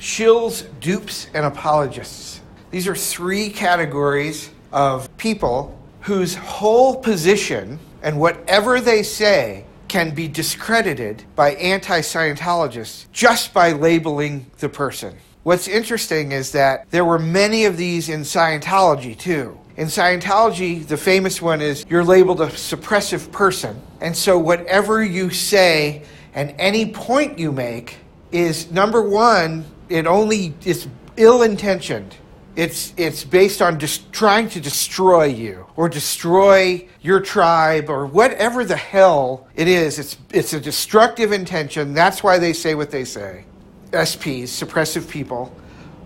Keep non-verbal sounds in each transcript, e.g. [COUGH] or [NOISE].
shills, dupes, and apologists. These are three categories of people whose whole position and whatever they say can be discredited by anti Scientologists just by labeling the person. What's interesting is that there were many of these in Scientology too. In Scientology, the famous one is you're labeled a suppressive person. And so whatever you say and any point you make is number one, it only is ill intentioned. It's, it's based on just trying to destroy you or destroy your tribe or whatever the hell it is. It's, it's a destructive intention. That's why they say what they say. SPs, suppressive people.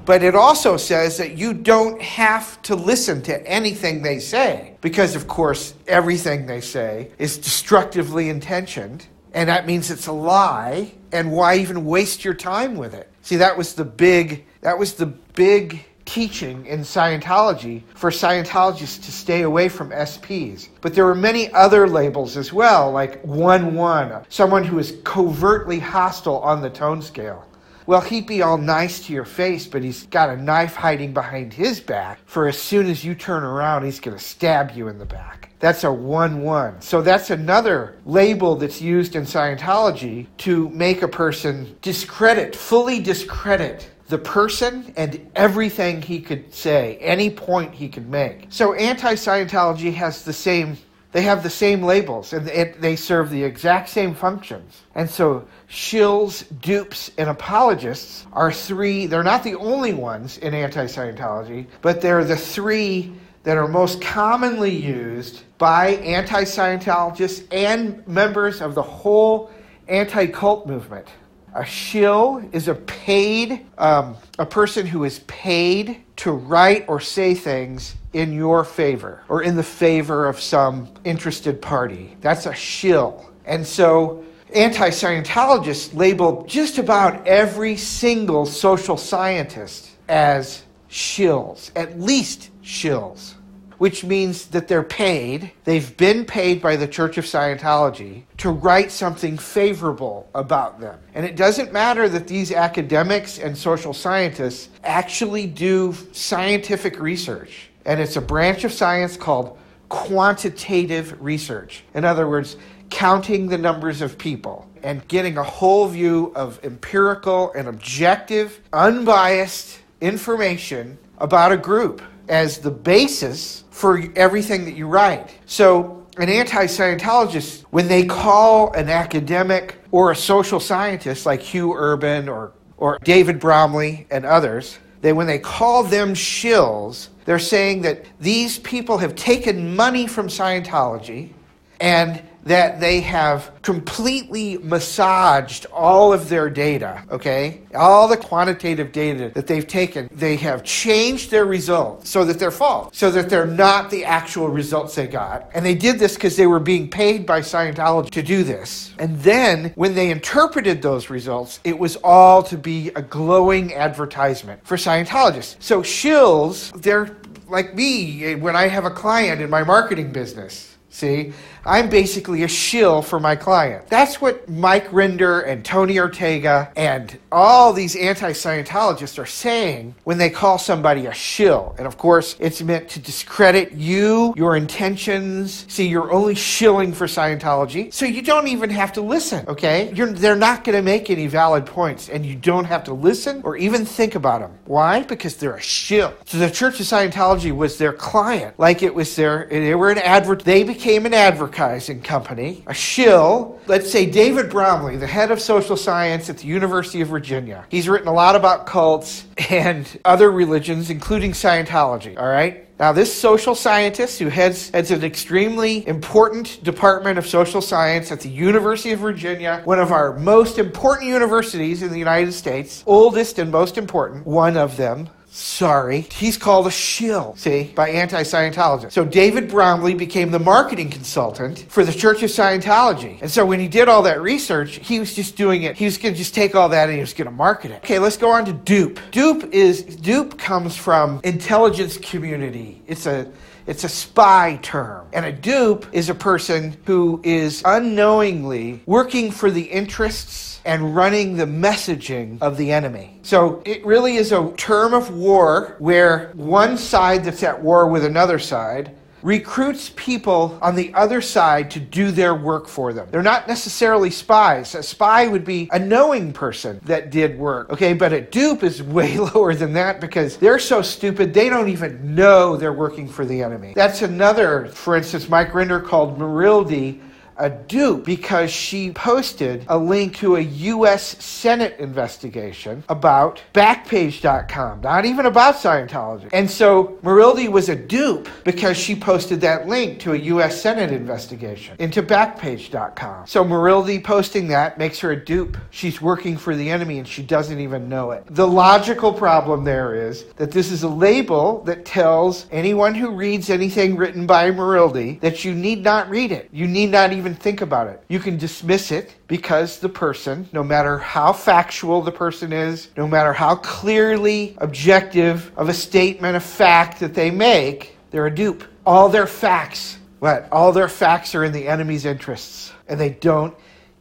But it also says that you don't have to listen to anything they say because, of course, everything they say is destructively intentioned. And that means it's a lie. And why even waste your time with it? See, that was the big, that was the big teaching in Scientology for Scientologists to stay away from SPs. But there were many other labels as well, like 1 1, someone who is covertly hostile on the tone scale. Well, he'd be all nice to your face, but he's got a knife hiding behind his back, for as soon as you turn around, he's going to stab you in the back. That's a 1 1. So that's another label that's used in Scientology to make a person discredit, fully discredit the person and everything he could say, any point he could make. So anti Scientology has the same. They have the same labels and they serve the exact same functions. And so shills, dupes, and apologists are three, they're not the only ones in anti Scientology, but they're the three that are most commonly used by anti Scientologists and members of the whole anti cult movement. A shill is a paid, um, a person who is paid to write or say things in your favor or in the favor of some interested party. That's a shill. And so anti Scientologists label just about every single social scientist as shills, at least shills which means that they're paid, they've been paid by the Church of Scientology to write something favorable about them. And it doesn't matter that these academics and social scientists actually do scientific research. And it's a branch of science called quantitative research. In other words, counting the numbers of people and getting a whole view of empirical and objective, unbiased information about a group as the basis for everything that you write. So, an anti Scientologist, when they call an academic or a social scientist like Hugh Urban or, or David Bromley and others, they, when they call them shills, they're saying that these people have taken money from Scientology and that they have completely massaged all of their data, okay? All the quantitative data that they've taken, they have changed their results so that they're false, so that they're not the actual results they got. And they did this because they were being paid by Scientology to do this. And then when they interpreted those results, it was all to be a glowing advertisement for Scientologists. So shills, they're like me eh, when I have a client in my marketing business. See, I'm basically a shill for my client. That's what Mike Rinder and Tony Ortega and all these anti Scientologists are saying when they call somebody a shill. And of course, it's meant to discredit you, your intentions. See, you're only shilling for Scientology, so you don't even have to listen, okay? You're, they're not going to make any valid points, and you don't have to listen or even think about them. Why? Because they're a shill. So the Church of Scientology was their client, like it was their, they were an advert, they became became an advertising company, a shill. Let's say David Bromley, the head of social science at the University of Virginia. He's written a lot about cults and other religions, including Scientology, all right? Now, this social scientist who heads, heads an extremely important department of social science at the University of Virginia, one of our most important universities in the United States, oldest and most important, one of them, Sorry. He's called a shill, see, by anti Scientologists. So David Bromley became the marketing consultant for the Church of Scientology. And so when he did all that research, he was just doing it. He was going to just take all that and he was going to market it. Okay, let's go on to dupe. Dupe is, dupe comes from intelligence community. It's a, It's a spy term. And a dupe is a person who is unknowingly working for the interests and running the messaging of the enemy. So it really is a term of war where one side that's at war with another side recruits people on the other side to do their work for them. They're not necessarily spies. A spy would be a knowing person that did work. Okay, but a dupe is way [LAUGHS] lower than that because they're so stupid they don't even know they're working for the enemy. That's another, for instance, Mike Rinder called Marildi a dupe because she posted a link to a U.S. Senate investigation about Backpage.com, not even about Scientology. And so Marildi was a dupe because she posted that link to a U.S. Senate investigation into Backpage.com. So Marildi posting that makes her a dupe. She's working for the enemy and she doesn't even know it. The logical problem there is that this is a label that tells anyone who reads anything written by Marildi that you need not read it. You need not even even think about it. You can dismiss it because the person, no matter how factual the person is, no matter how clearly objective of a statement of fact that they make, they're a dupe. All their facts, what? All their facts are in the enemy's interests, and they don't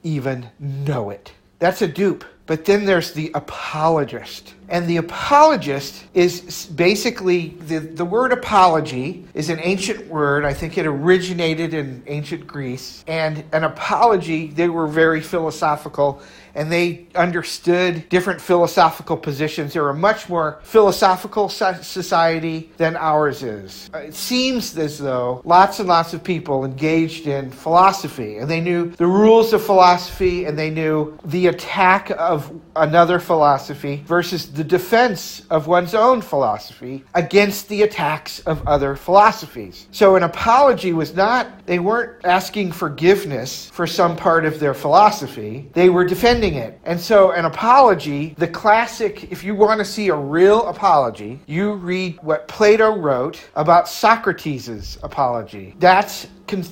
even know it. That's a dupe. But then there's the apologist. And the apologist is basically the, the word apology is an ancient word. I think it originated in ancient Greece. And an apology, they were very philosophical and they understood different philosophical positions. They're a much more philosophical society than ours is. Uh, it seems as though lots and lots of people engaged in philosophy, and they knew the rules of philosophy, and they knew the attack of another philosophy versus the defense of one's own philosophy against the attacks of other philosophies. So an apology was not, they weren't asking forgiveness for some part of their philosophy, they were defending it. And so, an apology, the classic, if you want to see a real apology, you read what Plato wrote about Socrates' apology. That's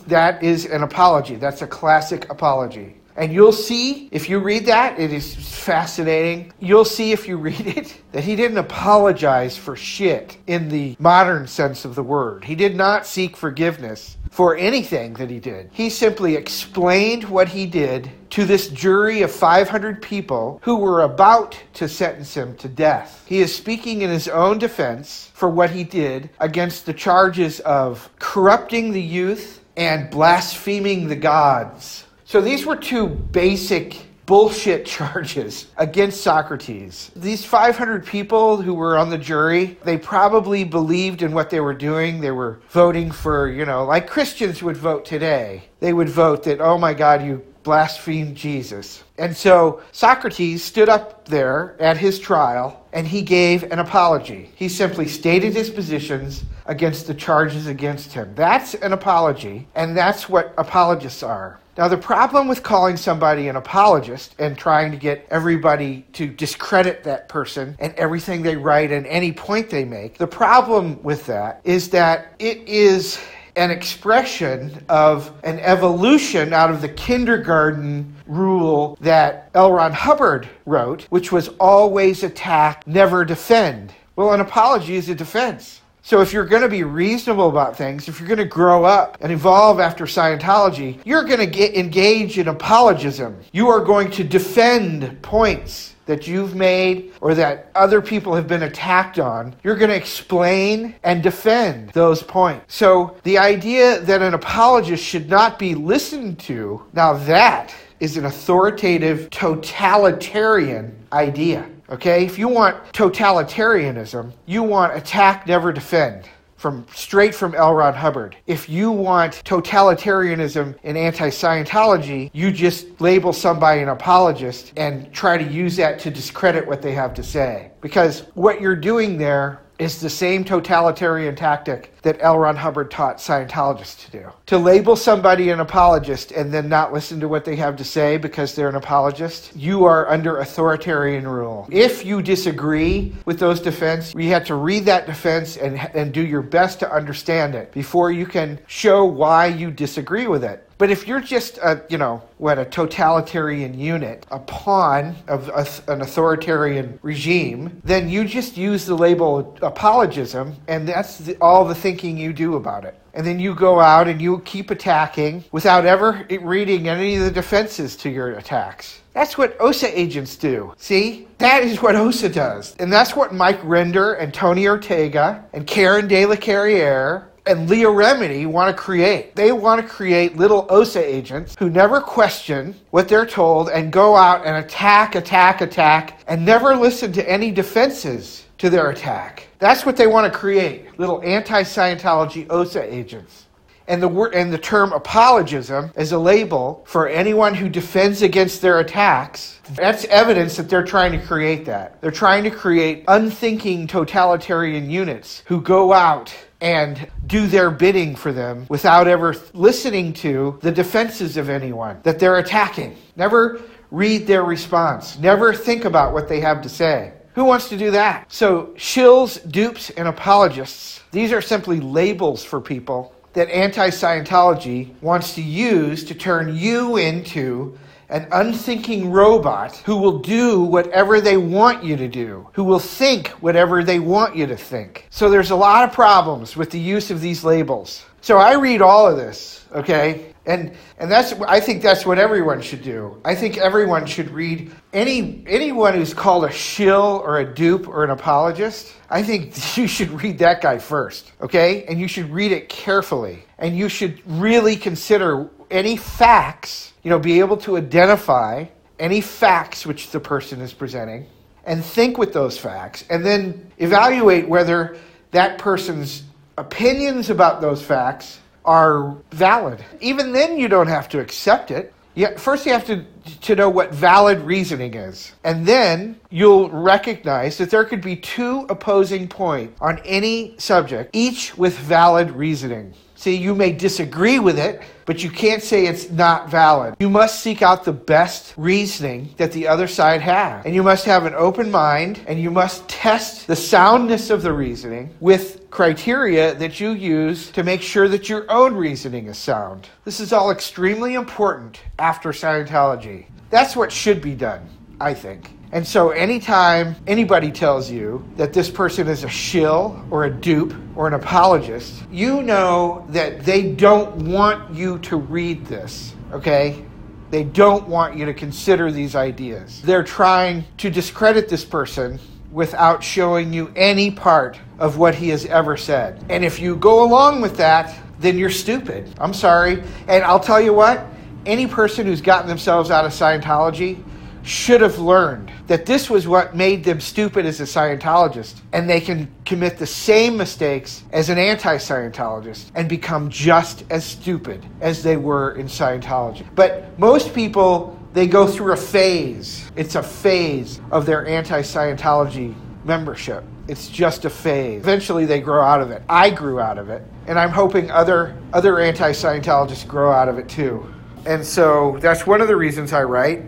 that is an apology. That's a classic apology. And you'll see, if you read that, it is fascinating. You'll see, if you read it, that he didn't apologize for shit in the modern sense of the word. He did not seek forgiveness for anything that he did. He simply explained what he did to this jury of 500 people who were about to sentence him to death. He is speaking in his own defense for what he did against the charges of corrupting the youth and blaspheming the gods. So these were two basic bullshit [LAUGHS] charges against Socrates. These 500 people who were on the jury, they probably believed in what they were doing. They were voting for, you know, like Christians would vote today. They would vote that, oh my God, you blasphemed Jesus. And so Socrates stood up there at his trial and he gave an apology. He simply stated his positions against the charges against him. That's an apology, and that's what apologists are. Now, the problem with calling somebody an apologist and trying to get everybody to discredit that person and everything they write and any point they make, the problem with that is that it is an expression of an evolution out of the kindergarten rule that L. Ron Hubbard wrote, which was always attack, never defend. Well, an apology is a defense. So if you're going to be reasonable about things, if you're going to grow up and evolve after Scientology, you're going to get engaged in apologism. You are going to defend points that you've made or that other people have been attacked on. You're going to explain and defend those points. So the idea that an apologist should not be listened to, now that is an authoritative totalitarian idea. Okay? If you want totalitarianism, you want attack, never defend. From straight from L. Ron Hubbard. If you want totalitarianism and anti Scientology, you just label somebody an apologist and try to use that to discredit what they have to say. Because what you're doing there is the same totalitarian tactic that L. Ron Hubbard taught Scientologists to do. To label somebody an apologist and then not listen to what they have to say because they're an apologist, you are under authoritarian rule. If you disagree with those defense, you have to read that defense and, and do your best to understand it before you can show why you disagree with it. But if you're just a, you know, what a totalitarian unit, a pawn of a, an authoritarian regime, then you just use the label apologism, and that's the, all the thinking you do about it. And then you go out and you keep attacking without ever reading any of the defenses to your attacks. That's what OSA agents do. See? That is what OSA does. And that's what Mike Rinder and Tony Ortega and Karen De La Carriere and Leah Remini want to create. They want to create little OSA agents who never question what they're told and go out and attack, attack, attack, and never listen to any defenses to their attack. That's what they want to create little anti Scientology OSA agents. And the, word, and the term apologism is a label for anyone who defends against their attacks. That's evidence that they're trying to create that. They're trying to create unthinking totalitarian units who go out and do their bidding for them without ever listening to the defenses of anyone that they're attacking. Never read their response. Never think about what they have to say. Who wants to do that? So, shills, dupes, and apologists, these are simply labels for people that anti Scientology wants to use to turn you into an unthinking robot who will do whatever they want you to do, who will think whatever they want you to think. So there's a lot of problems with the use of these labels. So I read all of this, okay? And and that's I think that's what everyone should do. I think everyone should read any anyone who's called a shill or a dupe or an apologist. I think [LAUGHS] you should read that guy first, okay? And you should read it carefully. And you should really consider any facts, you know, be able to identify any facts which the person is presenting and think with those facts and then evaluate whether that person's opinions about those facts are valid. Even then, you don't have to accept it. Yeah, first you have to to know what valid reasoning is. And then you'll recognize that there could be two opposing points on any subject, each with valid reasoning. See, you may disagree with it, but you can't say it's not valid. You must seek out the best reasoning that the other side has. And you must have an open mind and you must test the soundness of the reasoning with criteria that you use to make sure that your own reasoning is sound. This is all extremely important after Scientology. That's what should be done, I think. And so, anytime anybody tells you that this person is a shill or a dupe or an apologist, you know that they don't want you to read this, okay? They don't want you to consider these ideas. They're trying to discredit this person without showing you any part of what he has ever said. And if you go along with that, then you're stupid. I'm sorry. And I'll tell you what, any person who's gotten themselves out of Scientology should have learned that this was what made them stupid as a Scientologist, and they can commit the same mistakes as an anti Scientologist and become just as stupid as they were in Scientology. But most people, they go through a phase. It's a phase of their anti Scientology membership. It's just a phase. Eventually they grow out of it. I grew out of it, and I'm hoping other other anti-Scientologists grow out of it too. And so that's one of the reasons I write.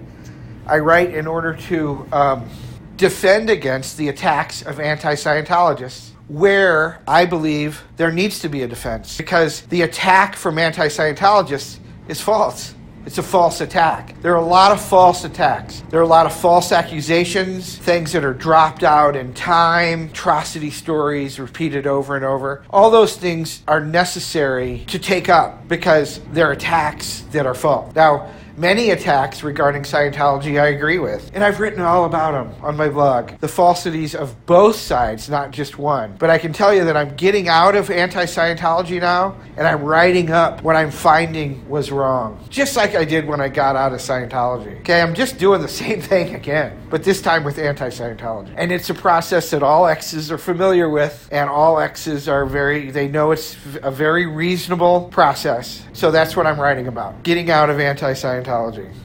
I write in order to um, defend against the attacks of anti Scientologists where I believe there needs to be a defense because the attack from anti Scientologists is false. It's a false attack. There are a lot of false attacks. There are a lot of false accusations, things that are dropped out in time, atrocity stories repeated over and over. All those things are necessary to take up because they're attacks that are false. Now, Many attacks regarding Scientology I agree with, and I've written all about them on my blog. The falsities of both sides, not just one. But I can tell you that I'm getting out of anti Scientology now, and I'm writing up what I'm finding was wrong. Just like I did when I got out of Scientology. Okay, I'm just doing the [LAUGHS] same thing again, but this time with anti Scientology. And it's a process that all exes are familiar with, and all exes are very, they know it's a very reasonable process. So that's what I'm writing about getting out of anti Scientology. Scientology.